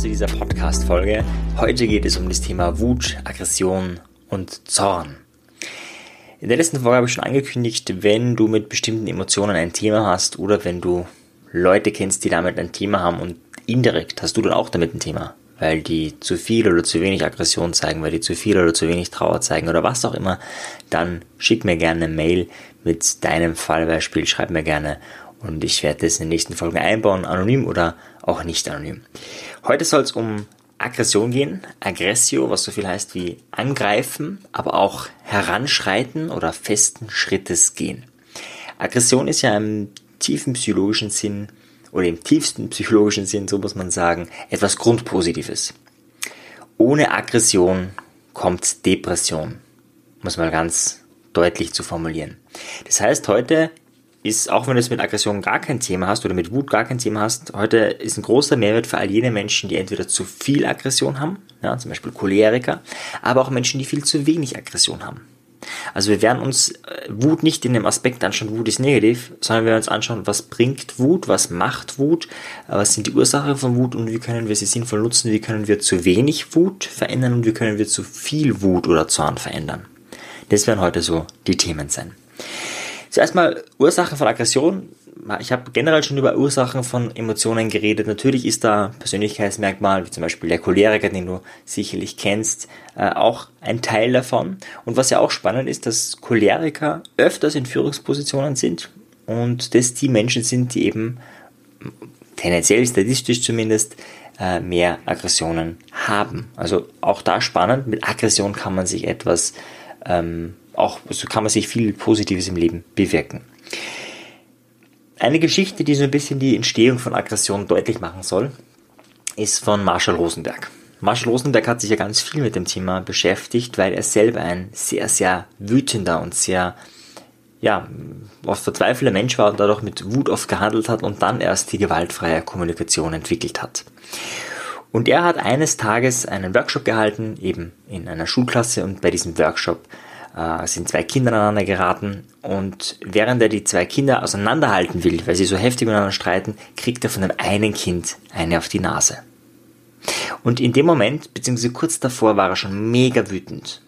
zu dieser Podcast-Folge. Heute geht es um das Thema Wut, Aggression und Zorn. In der letzten Folge habe ich schon angekündigt, wenn du mit bestimmten Emotionen ein Thema hast oder wenn du Leute kennst, die damit ein Thema haben und indirekt hast du dann auch damit ein Thema, weil die zu viel oder zu wenig Aggression zeigen, weil die zu viel oder zu wenig Trauer zeigen oder was auch immer, dann schick mir gerne eine Mail mit deinem Fallbeispiel, schreib mir gerne und ich werde das in den nächsten Folgen einbauen, anonym oder auch nicht anonym. Heute soll es um Aggression gehen, Aggressio, was so viel heißt wie angreifen, aber auch heranschreiten oder festen Schrittes gehen. Aggression ist ja im tiefen psychologischen Sinn oder im tiefsten psychologischen Sinn, so muss man sagen, etwas Grundpositives. Ohne Aggression kommt Depression, muss man ganz deutlich zu formulieren. Das heißt, heute ist, auch wenn du es mit Aggression gar kein Thema hast oder mit Wut gar kein Thema hast, heute ist ein großer Mehrwert für all jene Menschen, die entweder zu viel Aggression haben, ja, zum Beispiel Choleriker, aber auch Menschen, die viel zu wenig Aggression haben. Also wir werden uns äh, Wut nicht in dem Aspekt anschauen, Wut ist negativ, sondern wir werden uns anschauen, was bringt Wut, was macht Wut, äh, was sind die Ursachen von Wut und wie können wir sie sinnvoll nutzen, wie können wir zu wenig Wut verändern und wie können wir zu viel Wut oder Zorn verändern. Das werden heute so die Themen sein. Zuerst mal Ursachen von Aggression. Ich habe generell schon über Ursachen von Emotionen geredet. Natürlich ist da Persönlichkeitsmerkmal, wie zum Beispiel der Choleriker, den du sicherlich kennst, äh, auch ein Teil davon. Und was ja auch spannend ist, dass Choleriker öfters in Führungspositionen sind und das die Menschen sind, die eben tendenziell, statistisch zumindest, äh, mehr Aggressionen haben. Also auch da spannend, mit Aggression kann man sich etwas ähm, auch so kann man sich viel Positives im Leben bewirken. Eine Geschichte, die so ein bisschen die Entstehung von Aggression deutlich machen soll, ist von Marshall Rosenberg. Marshall Rosenberg hat sich ja ganz viel mit dem Thema beschäftigt, weil er selber ein sehr, sehr wütender und sehr, ja, oft verzweifelter Mensch war und dadurch mit Wut oft gehandelt hat und dann erst die gewaltfreie Kommunikation entwickelt hat. Und er hat eines Tages einen Workshop gehalten, eben in einer Schulklasse und bei diesem Workshop äh, sind zwei Kinder aneinander geraten und während er die zwei Kinder auseinanderhalten will, weil sie so heftig miteinander streiten, kriegt er von dem einen Kind eine auf die Nase. Und in dem Moment, beziehungsweise kurz davor, war er schon mega wütend.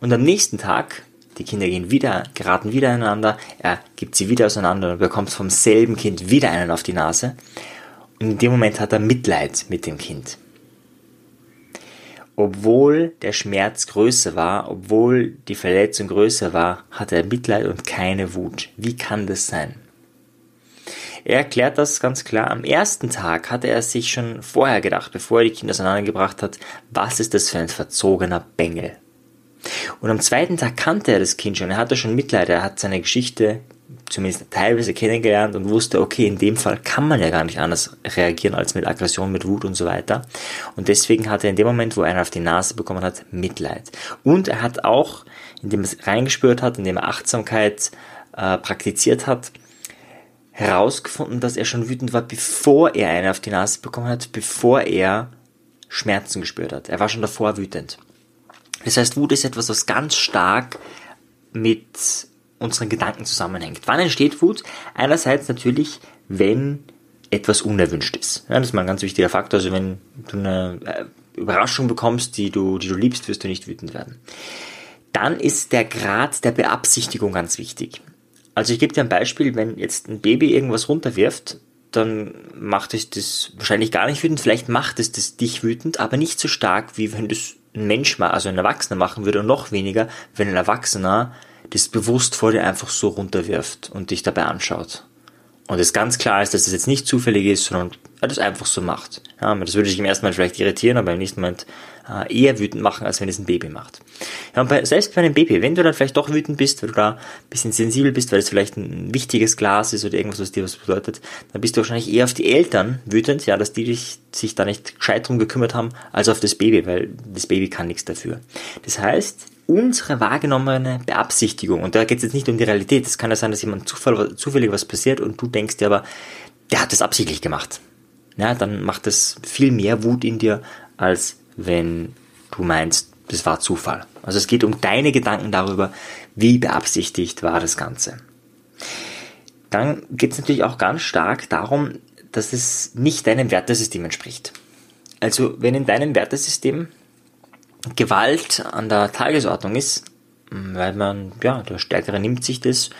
Und am nächsten Tag, die Kinder gehen wieder, geraten wieder aneinander, er gibt sie wieder auseinander und bekommt vom selben Kind wieder einen auf die Nase. Und in dem Moment hat er Mitleid mit dem Kind obwohl der Schmerz größer war, obwohl die Verletzung größer war, hat er Mitleid und keine Wut. Wie kann das sein? Er erklärt das ganz klar. Am ersten Tag hatte er sich schon vorher gedacht, bevor er die Kinder auseinandergebracht hat, was ist das für ein verzogener Bengel? Und am zweiten Tag kannte er das Kind schon. Er hatte schon Mitleid. Er hat seine Geschichte zumindest teilweise kennengelernt und wusste, okay, in dem Fall kann man ja gar nicht anders reagieren als mit Aggression, mit Wut und so weiter. Und deswegen hat er in dem Moment, wo er einen auf die Nase bekommen hat, Mitleid. Und er hat auch, indem er es reingespürt hat, indem er Achtsamkeit äh, praktiziert hat, herausgefunden, dass er schon wütend war, bevor er eine auf die Nase bekommen hat, bevor er Schmerzen gespürt hat. Er war schon davor wütend. Das heißt, Wut ist etwas, was ganz stark mit unseren Gedanken zusammenhängt. Wann entsteht Wut? Einerseits natürlich, wenn etwas unerwünscht ist. Ja, das ist mal ein ganz wichtiger Faktor. Also wenn du eine äh, Überraschung bekommst, die du, die du liebst, wirst du nicht wütend werden. Dann ist der Grad der Beabsichtigung ganz wichtig. Also ich gebe dir ein Beispiel, wenn jetzt ein Baby irgendwas runterwirft, dann macht es das wahrscheinlich gar nicht wütend. Vielleicht macht es das dich wütend, aber nicht so stark, wie wenn das ein Mensch mal, also ein Erwachsener machen würde und noch weniger, wenn ein Erwachsener das bewusst vor dir einfach so runterwirft und dich dabei anschaut. Und es ganz klar ist, dass das jetzt nicht zufällig ist, sondern er das einfach so macht. Ja, das würde dich im ersten Moment vielleicht irritieren, aber im nächsten Moment äh, eher wütend machen, als wenn es ein Baby macht. Ja, und bei, selbst bei einem Baby, wenn du dann vielleicht doch wütend bist, weil du da ein bisschen sensibel bist, weil es vielleicht ein wichtiges Glas ist oder irgendwas, was dir was bedeutet, dann bist du wahrscheinlich eher auf die Eltern wütend, ja, dass die dich, sich da nicht gescheit drum gekümmert haben, als auf das Baby, weil das Baby kann nichts dafür. Das heißt, unsere wahrgenommene Beabsichtigung, und da geht es jetzt nicht um die Realität, es kann ja sein, dass jemand Zufall, zufällig was passiert und du denkst dir aber, der hat das absichtlich gemacht. Ja, dann macht das viel mehr Wut in dir, als wenn du meinst, das war Zufall. Also es geht um deine Gedanken darüber, wie beabsichtigt war das Ganze. Dann geht es natürlich auch ganz stark darum, dass es nicht deinem Wertesystem entspricht. Also wenn in deinem Wertesystem Gewalt an der Tagesordnung ist, weil man, ja, der Stärkere nimmt sich das,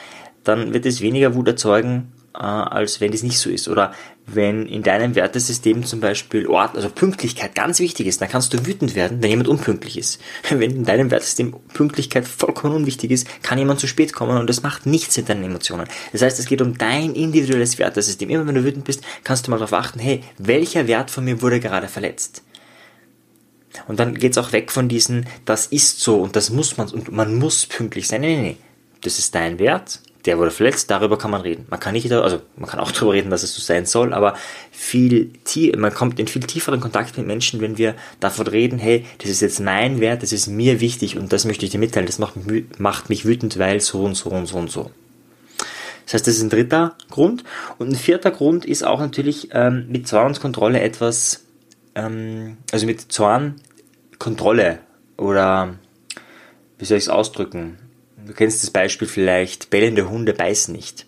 dann wird es weniger Wut erzeugen, äh, als wenn das nicht so ist. Oder wenn in deinem Wertesystem zum Beispiel Ort, also Pünktlichkeit ganz wichtig ist, dann kannst du wütend werden, wenn jemand unpünktlich ist. Wenn in deinem Wertesystem Pünktlichkeit vollkommen unwichtig ist, kann jemand zu spät kommen und das macht nichts mit deinen Emotionen. Das heißt, es geht um dein individuelles Wertesystem. Immer wenn du wütend bist, kannst du mal darauf achten, hey, welcher Wert von mir wurde gerade verletzt? Und dann geht's auch weg von diesen, das ist so und das muss man und man muss pünktlich sein. Nee, nee, nee. Das ist dein Wert der wurde verletzt, darüber kann man reden. Man kann nicht, also man kann auch darüber reden, dass es so sein soll, aber viel man kommt in viel tieferen Kontakt mit Menschen, wenn wir davon reden, hey, das ist jetzt mein Wert, das ist mir wichtig und das möchte ich dir mitteilen, das macht mich, macht mich wütend, weil so und so und so und so. Das heißt, das ist ein dritter Grund. Und ein vierter Grund ist auch natürlich ähm, mit Zornskontrolle etwas, ähm, also mit Zornkontrolle oder wie soll ich es ausdrücken? Du kennst das Beispiel vielleicht, bellende Hunde beißen nicht.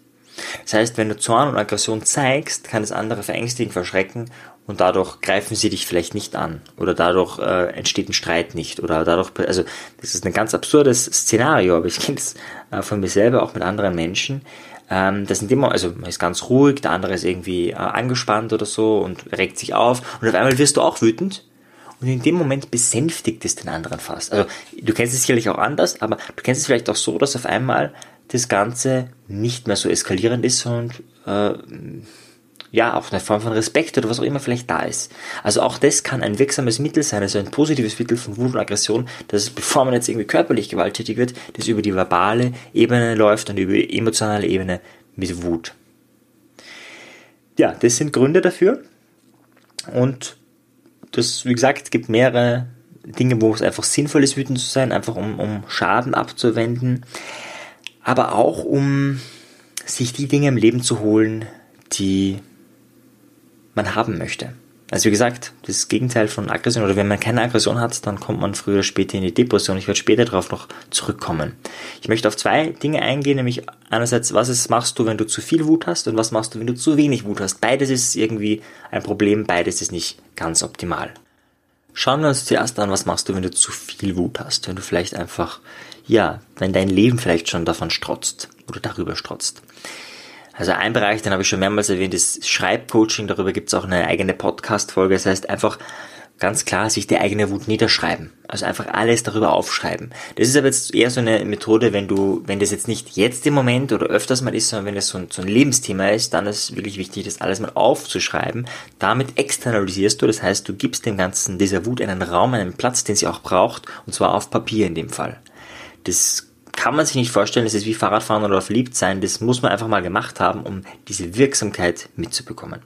Das heißt, wenn du Zorn und Aggression zeigst, kann das andere verängstigen, verschrecken und dadurch greifen sie dich vielleicht nicht an oder dadurch äh, entsteht ein Streit nicht oder dadurch, also das ist ein ganz absurdes Szenario, aber ich kenne es äh, von mir selber auch mit anderen Menschen, ähm, das in dem Moment, also man ist ganz ruhig, der andere ist irgendwie äh, angespannt oder so und regt sich auf und auf einmal wirst du auch wütend und in dem Moment besänftigt es den anderen fast. Also du kennst es sicherlich auch anders, aber du kennst es vielleicht auch so, dass auf einmal das Ganze nicht mehr so eskalierend ist und äh, ja, auch eine Form von Respekt oder was auch immer vielleicht da ist. Also auch das kann ein wirksames Mittel sein, also ein positives Mittel von Wut und Aggression, dass bevor man jetzt irgendwie körperlich gewalttätig wird, das über die verbale Ebene läuft und über die emotionale Ebene mit Wut. Ja, das sind Gründe dafür. Und das, wie gesagt, es gibt mehrere Dinge, wo es einfach sinnvoll ist, wütend zu sein, einfach um, um Schaden abzuwenden, aber auch um sich die Dinge im Leben zu holen, die man haben möchte. Also wie gesagt, das Gegenteil von Aggression, oder wenn man keine Aggression hat, dann kommt man früher oder später in die Depression. Ich werde später darauf noch zurückkommen. Ich möchte auf zwei Dinge eingehen, nämlich einerseits, was ist, machst du, wenn du zu viel Wut hast und was machst du, wenn du zu wenig Wut hast. Beides ist irgendwie ein Problem, beides ist nicht ganz optimal. Schauen wir uns zuerst an, was machst du, wenn du zu viel Wut hast, wenn du vielleicht einfach, ja, wenn dein Leben vielleicht schon davon strotzt oder darüber strotzt. Also ein Bereich, den habe ich schon mehrmals erwähnt, ist Schreibcoaching. Darüber gibt es auch eine eigene Podcast-Folge. Das heißt einfach ganz klar sich die eigene Wut niederschreiben. Also einfach alles darüber aufschreiben. Das ist aber jetzt eher so eine Methode, wenn du, wenn das jetzt nicht jetzt im Moment oder öfters mal ist, sondern wenn das so ein, so ein Lebensthema ist, dann ist wirklich wichtig, das alles mal aufzuschreiben. Damit externalisierst du, das heißt, du gibst dem Ganzen, dieser Wut einen Raum, einen Platz, den sie auch braucht, und zwar auf Papier in dem Fall. Das kann man sich nicht vorstellen, das ist wie Fahrradfahren oder verliebt sein, das muss man einfach mal gemacht haben, um diese Wirksamkeit mitzubekommen.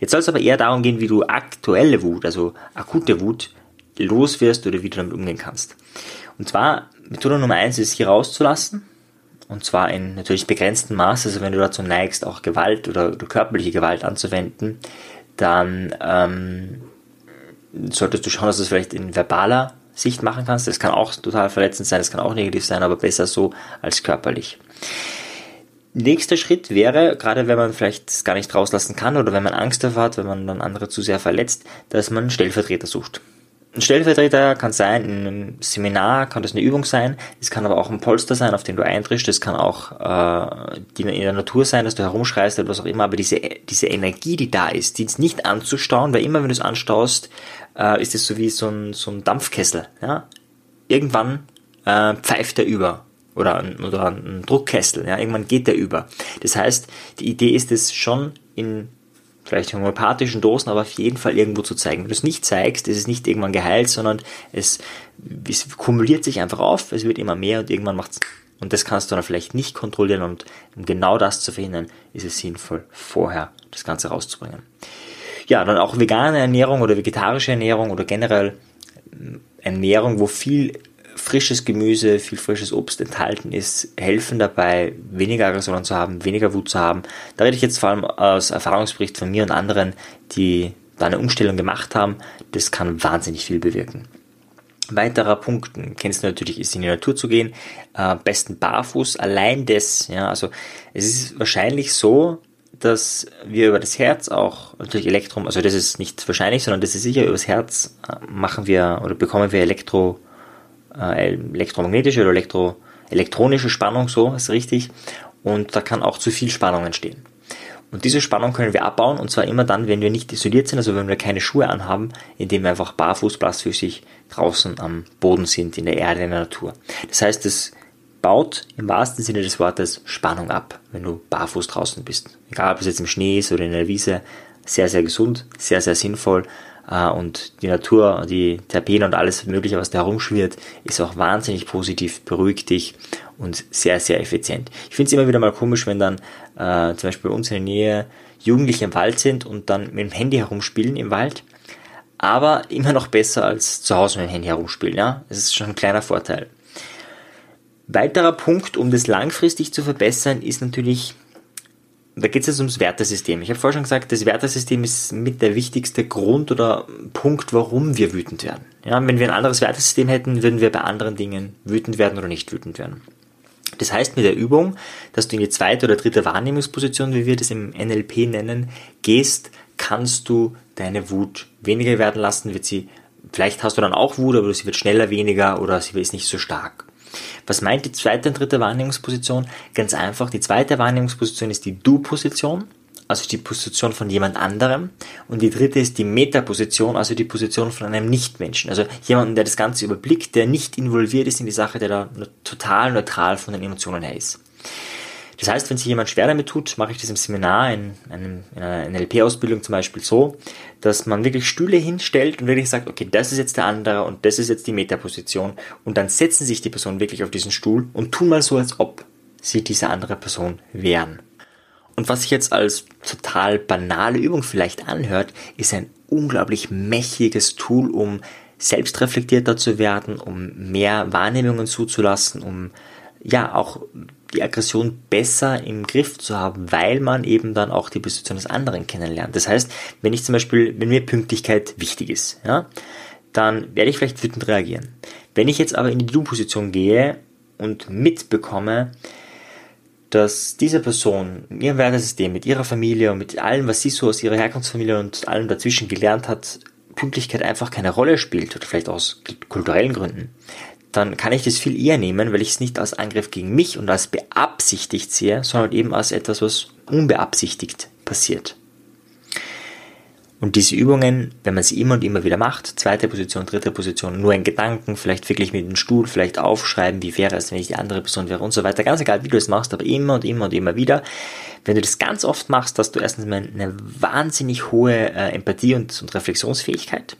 Jetzt soll es aber eher darum gehen, wie du aktuelle Wut, also akute Wut, los wirst oder wie du damit umgehen kannst. Und zwar, Methode Nummer eins ist hier rauszulassen, und zwar in natürlich begrenztem Maß, also wenn du dazu neigst, auch Gewalt oder, oder körperliche Gewalt anzuwenden, dann ähm, solltest du schauen, dass es vielleicht in verbaler Sicht machen kannst. Das kann auch total verletzend sein, das kann auch negativ sein, aber besser so als körperlich. Nächster Schritt wäre, gerade wenn man vielleicht es gar nicht rauslassen kann oder wenn man Angst davor hat, wenn man dann andere zu sehr verletzt, dass man einen Stellvertreter sucht. Ein Stellvertreter kann sein, in einem Seminar kann das eine Übung sein, es kann aber auch ein Polster sein, auf den du eintrittst, es kann auch äh, in der Natur sein, dass du herumschreist oder was auch immer, aber diese, diese Energie, die da ist, die ist nicht anzustauen, weil immer wenn du es anstaust, äh, ist es so wie so ein, so ein Dampfkessel. Ja? Irgendwann äh, pfeift er über oder ein, oder ein Druckkessel. Ja? Irgendwann geht der über. Das heißt, die Idee ist es schon in vielleicht homöopathischen Dosen, aber auf jeden Fall irgendwo zu zeigen. Wenn du es nicht zeigst, ist es nicht irgendwann geheilt, sondern es, es kumuliert sich einfach auf, es wird immer mehr und irgendwann macht es und das kannst du dann vielleicht nicht kontrollieren und um genau das zu verhindern, ist es sinnvoll, vorher das Ganze rauszubringen ja, dann auch vegane Ernährung oder vegetarische Ernährung oder generell ähm, Ernährung, wo viel frisches Gemüse, viel frisches Obst enthalten ist, helfen dabei, weniger Aggressionen zu haben, weniger Wut zu haben. Da rede ich jetzt vor allem aus Erfahrungsbericht von mir und anderen, die da eine Umstellung gemacht haben. Das kann wahnsinnig viel bewirken. Weiterer Punkt, kennst du natürlich, ist in die Natur zu gehen, äh, besten barfuß, allein das, ja, also es ist wahrscheinlich so, dass wir über das Herz auch natürlich Elektrum, also das ist nicht wahrscheinlich, sondern das ist sicher über das Herz äh, machen wir oder bekommen wir Elektro, äh, elektromagnetische oder elektro, elektronische Spannung, so ist richtig. Und da kann auch zu viel Spannung entstehen. Und diese Spannung können wir abbauen und zwar immer dann, wenn wir nicht isoliert sind, also wenn wir keine Schuhe anhaben, indem wir einfach barfuß, blassfüßig draußen am Boden sind, in der Erde, in der Natur. Das heißt, es baut im wahrsten Sinne des Wortes Spannung ab, wenn du barfuß draußen bist. Egal, ob es jetzt im Schnee ist oder in der Wiese, sehr, sehr gesund, sehr, sehr sinnvoll. Äh, und die Natur, die Terpene und alles Mögliche, was da herumschwirrt, ist auch wahnsinnig positiv, beruhigt dich und sehr, sehr effizient. Ich finde es immer wieder mal komisch, wenn dann äh, zum Beispiel bei uns in der Nähe Jugendliche im Wald sind und dann mit dem Handy herumspielen im Wald. Aber immer noch besser als zu Hause mit dem Handy herumspielen, ja. Das ist schon ein kleiner Vorteil. Weiterer Punkt, um das langfristig zu verbessern, ist natürlich, da geht es jetzt ums Wertesystem. Ich habe vorher schon gesagt, das Wertesystem ist mit der wichtigste Grund oder Punkt, warum wir wütend werden. Ja, wenn wir ein anderes Wertesystem hätten, würden wir bei anderen Dingen wütend werden oder nicht wütend werden. Das heißt mit der Übung, dass du in die zweite oder dritte Wahrnehmungsposition, wie wir das im NLP nennen, gehst, kannst du deine Wut weniger werden lassen, wird sie, vielleicht hast du dann auch Wut, aber sie wird schneller weniger oder sie ist nicht so stark. Was meint die zweite und dritte Wahrnehmungsposition? Ganz einfach, die zweite Wahrnehmungsposition ist die Du-Position, also die Position von jemand anderem. Und die dritte ist die Metaposition, also die Position von einem Nichtmenschen. Also jemanden, der das Ganze überblickt, der nicht involviert ist in die Sache, der da total neutral von den Emotionen her ist. Das heißt, wenn sich jemand schwer damit tut, mache ich das im Seminar, in, einem, in einer NLP-Ausbildung zum Beispiel so, dass man wirklich Stühle hinstellt und wirklich sagt, okay, das ist jetzt der andere und das ist jetzt die Metaposition und dann setzen sich die Personen wirklich auf diesen Stuhl und tun mal so, als ob sie diese andere Person wären. Und was sich jetzt als total banale Übung vielleicht anhört, ist ein unglaublich mächtiges Tool, um selbstreflektierter zu werden, um mehr Wahrnehmungen zuzulassen, um ja auch die Aggression besser im Griff zu haben, weil man eben dann auch die Position des anderen kennenlernt. Das heißt, wenn ich zum Beispiel, wenn mir Pünktlichkeit wichtig ist, ja, dann werde ich vielleicht wütend reagieren. Wenn ich jetzt aber in die Du-Position gehe und mitbekomme, dass diese Person in ihrem Wertesystem, mit ihrer Familie und mit allem, was sie so aus ihrer Herkunftsfamilie und allem dazwischen gelernt hat, Pünktlichkeit einfach keine Rolle spielt oder vielleicht aus kulturellen Gründen, dann kann ich das viel eher nehmen, weil ich es nicht als Angriff gegen mich und als beabsichtigt sehe, sondern eben als etwas, was unbeabsichtigt passiert. Und diese Übungen, wenn man sie immer und immer wieder macht, zweite Position, dritte Position, nur in Gedanken, vielleicht wirklich mit dem Stuhl, vielleicht aufschreiben, wie wäre es, wenn ich die andere Person wäre und so weiter, ganz egal, wie du es machst, aber immer und immer und immer wieder. Wenn du das ganz oft machst, hast du erstens mal eine wahnsinnig hohe äh, Empathie und, und Reflexionsfähigkeit.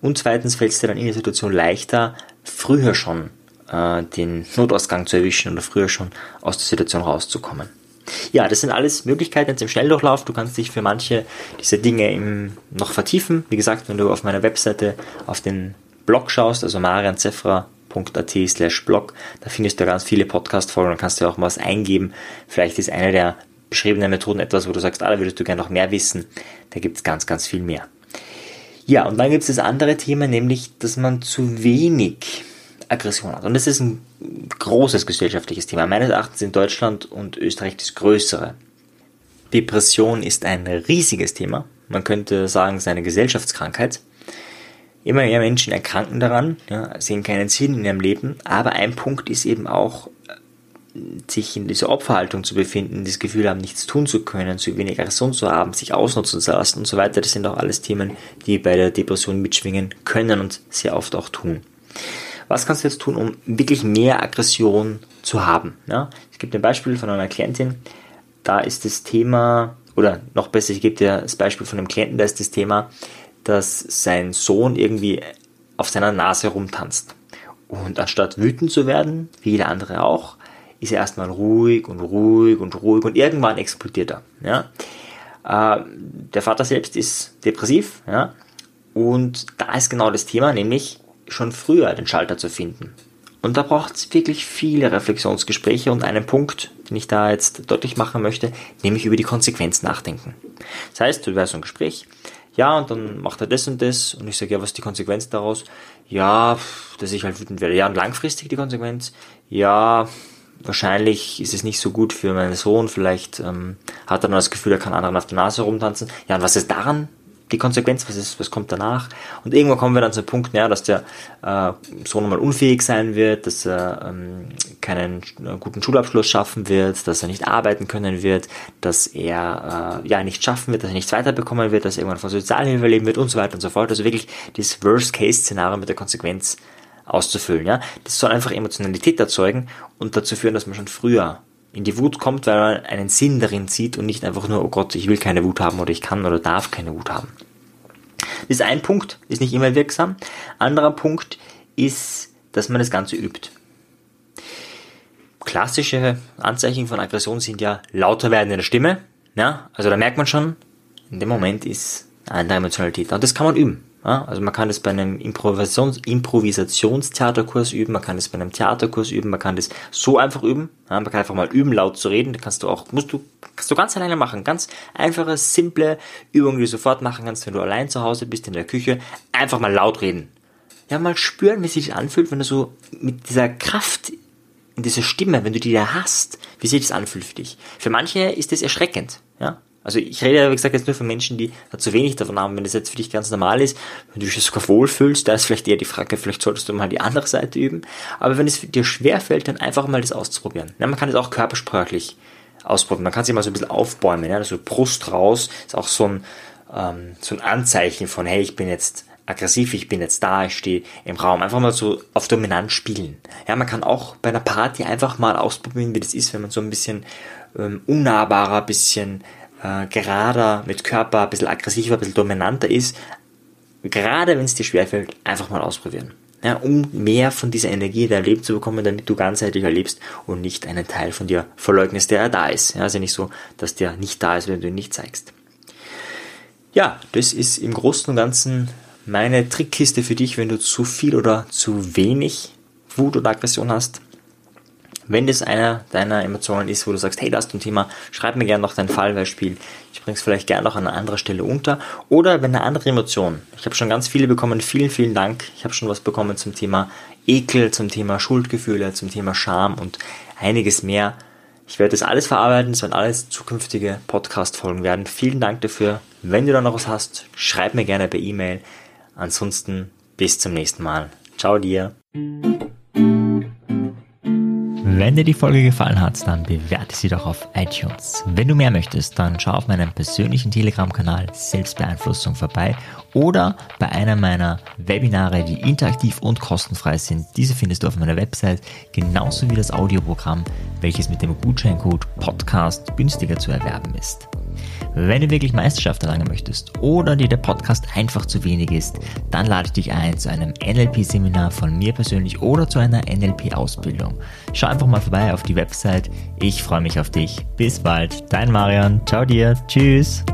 Und zweitens fällt es dir dann in der Situation leichter, früher schon äh, den Notausgang zu erwischen oder früher schon aus der Situation rauszukommen. Ja, das sind alles Möglichkeiten jetzt im Schnelldurchlauf. Du kannst dich für manche dieser Dinge im, noch vertiefen. Wie gesagt, wenn du auf meiner Webseite auf den Blog schaust, also marianzefra.at slash blog, da findest du ganz viele Podcast-Folgen und kannst dir auch mal was eingeben. Vielleicht ist eine der beschriebenen Methoden etwas, wo du sagst, ah, da würdest du gerne noch mehr wissen. Da gibt es ganz, ganz viel mehr. Ja, und dann gibt es das andere Thema, nämlich, dass man zu wenig Aggression hat. Und das ist ein großes gesellschaftliches Thema. Meines Erachtens in Deutschland und Österreich das größere. Depression ist ein riesiges Thema. Man könnte sagen, es ist eine Gesellschaftskrankheit. Immer mehr Menschen erkranken daran, ja, sehen keinen Sinn in ihrem Leben. Aber ein Punkt ist eben auch, sich in dieser Opferhaltung zu befinden, das Gefühl haben, nichts tun zu können, zu wenig Aggression zu haben, sich ausnutzen zu lassen und so weiter. Das sind auch alles Themen, die bei der Depression mitschwingen können und sehr oft auch tun. Was kannst du jetzt tun, um wirklich mehr Aggression zu haben? Ja, es gibt ein Beispiel von einer Klientin, da ist das Thema, oder noch besser, ich gebe dir das Beispiel von einem Klienten, da ist das Thema, dass sein Sohn irgendwie auf seiner Nase rumtanzt. Und anstatt wütend zu werden, wie jeder andere auch, ist er erstmal ruhig und ruhig und ruhig und irgendwann explodiert er. Ja? Äh, der Vater selbst ist depressiv ja? und da ist genau das Thema, nämlich schon früher den Schalter zu finden. Und da braucht es wirklich viele Reflexionsgespräche und einen Punkt, den ich da jetzt deutlich machen möchte, nämlich über die Konsequenz nachdenken. Das heißt, du wärst so ein Gespräch, ja, und dann macht er das und das und ich sage, ja, was ist die Konsequenz daraus? Ja, dass ich halt wütend werde. Ja, und langfristig die Konsequenz? Ja, wahrscheinlich ist es nicht so gut für meinen Sohn, vielleicht ähm, hat dann das Gefühl, er kann anderen auf der Nase rumtanzen. Ja, und was ist daran die Konsequenz, was, ist, was kommt danach? Und irgendwann kommen wir dann zum Punkt, ja, dass der äh, Sohn mal unfähig sein wird, dass er ähm, keinen äh, guten Schulabschluss schaffen wird, dass er nicht arbeiten können wird, dass er äh, ja nicht schaffen wird, dass er nichts weiterbekommen wird, dass er irgendwann von Sozialhilfe leben wird und so weiter und so fort. Also wirklich dieses Worst-Case-Szenario mit der Konsequenz auszufüllen. Ja? Das soll einfach Emotionalität erzeugen und dazu führen, dass man schon früher in die Wut kommt, weil man einen Sinn darin sieht und nicht einfach nur, oh Gott, ich will keine Wut haben oder ich kann oder darf keine Wut haben. Das ist ein Punkt, ist nicht immer wirksam. Anderer Punkt ist, dass man das Ganze übt. Klassische Anzeichen von Aggression sind ja lauter werden in der Stimme. Ja, also da merkt man schon, in dem Moment ist eine Emotionalität. Und das kann man üben. Ja, also man kann das bei einem Improvisations Improvisationstheaterkurs üben, man kann das bei einem Theaterkurs üben, man kann das so einfach üben. Ja, man kann einfach mal üben, laut zu reden. Da kannst du auch, musst du, kannst du ganz alleine machen. Ganz einfache, simple Übungen, die du sofort machen kannst, wenn du allein zu Hause bist in der Küche. Einfach mal laut reden. Ja, mal spüren, wie sich anfühlt, wenn du so mit dieser Kraft in dieser Stimme, wenn du die da hast, wie sich das anfühlt für dich. Für manche ist das erschreckend. Ja, also ich rede, wie gesagt, jetzt nur von Menschen, die zu wenig davon haben. Wenn das jetzt für dich ganz normal ist, wenn du dich sogar wohlfühlst, da ist vielleicht eher die Frage, vielleicht solltest du mal die andere Seite üben. Aber wenn es dir schwer fällt, dann einfach mal das auszuprobieren. Ja, man kann es auch körpersprachlich ausprobieren. Man kann sich mal so ein bisschen aufbäumen. Ja? Also Brust raus ist auch so ein, ähm, so ein Anzeichen von, hey, ich bin jetzt aggressiv, ich bin jetzt da, ich stehe im Raum. Einfach mal so auf dominant spielen. Ja, man kann auch bei einer Party einfach mal ausprobieren, wie das ist, wenn man so ein bisschen ähm, unnahbarer, bisschen äh, gerader, mit Körper ein bisschen aggressiver, ein bisschen dominanter ist, gerade wenn es dir schwerfällt, einfach mal ausprobieren. Ja, um mehr von dieser Energie in dein Leben zu bekommen, damit du ganzheitlich erlebst und nicht einen Teil von dir verleugnest, der da ist. Ja, also nicht so, dass der nicht da ist, wenn du ihn nicht zeigst. Ja, das ist im Großen und Ganzen meine Trickkiste für dich, wenn du zu viel oder zu wenig Wut oder Aggression hast. Wenn das einer deiner Emotionen ist, wo du sagst, hey, das ist ein Thema, schreib mir gerne noch dein Fallbeispiel. Ich bringe es vielleicht gerne noch an einer anderen Stelle unter. Oder wenn eine andere Emotion. Ich habe schon ganz viele bekommen. Vielen, vielen Dank. Ich habe schon was bekommen zum Thema Ekel, zum Thema Schuldgefühle, zum Thema Scham und einiges mehr. Ich werde das alles verarbeiten. Es werden alles zukünftige Podcast-Folgen werden. Vielen Dank dafür. Wenn du da noch was hast, schreib mir gerne per E-Mail. Ansonsten bis zum nächsten Mal. Ciao dir. Wenn dir die Folge gefallen hat, dann bewerte sie doch auf iTunes. Wenn du mehr möchtest, dann schau auf meinem persönlichen Telegram-Kanal Selbstbeeinflussung vorbei oder bei einer meiner Webinare, die interaktiv und kostenfrei sind. Diese findest du auf meiner Website, genauso wie das Audioprogramm, welches mit dem Gutscheincode Podcast günstiger zu erwerben ist. Wenn du wirklich Meisterschaft erlangen möchtest oder dir der Podcast einfach zu wenig ist, dann lade ich dich ein zu einem NLP-Seminar von mir persönlich oder zu einer NLP-Ausbildung. Schau einfach mal vorbei auf die Website. Ich freue mich auf dich. Bis bald. Dein Marian. Ciao dir. Tschüss.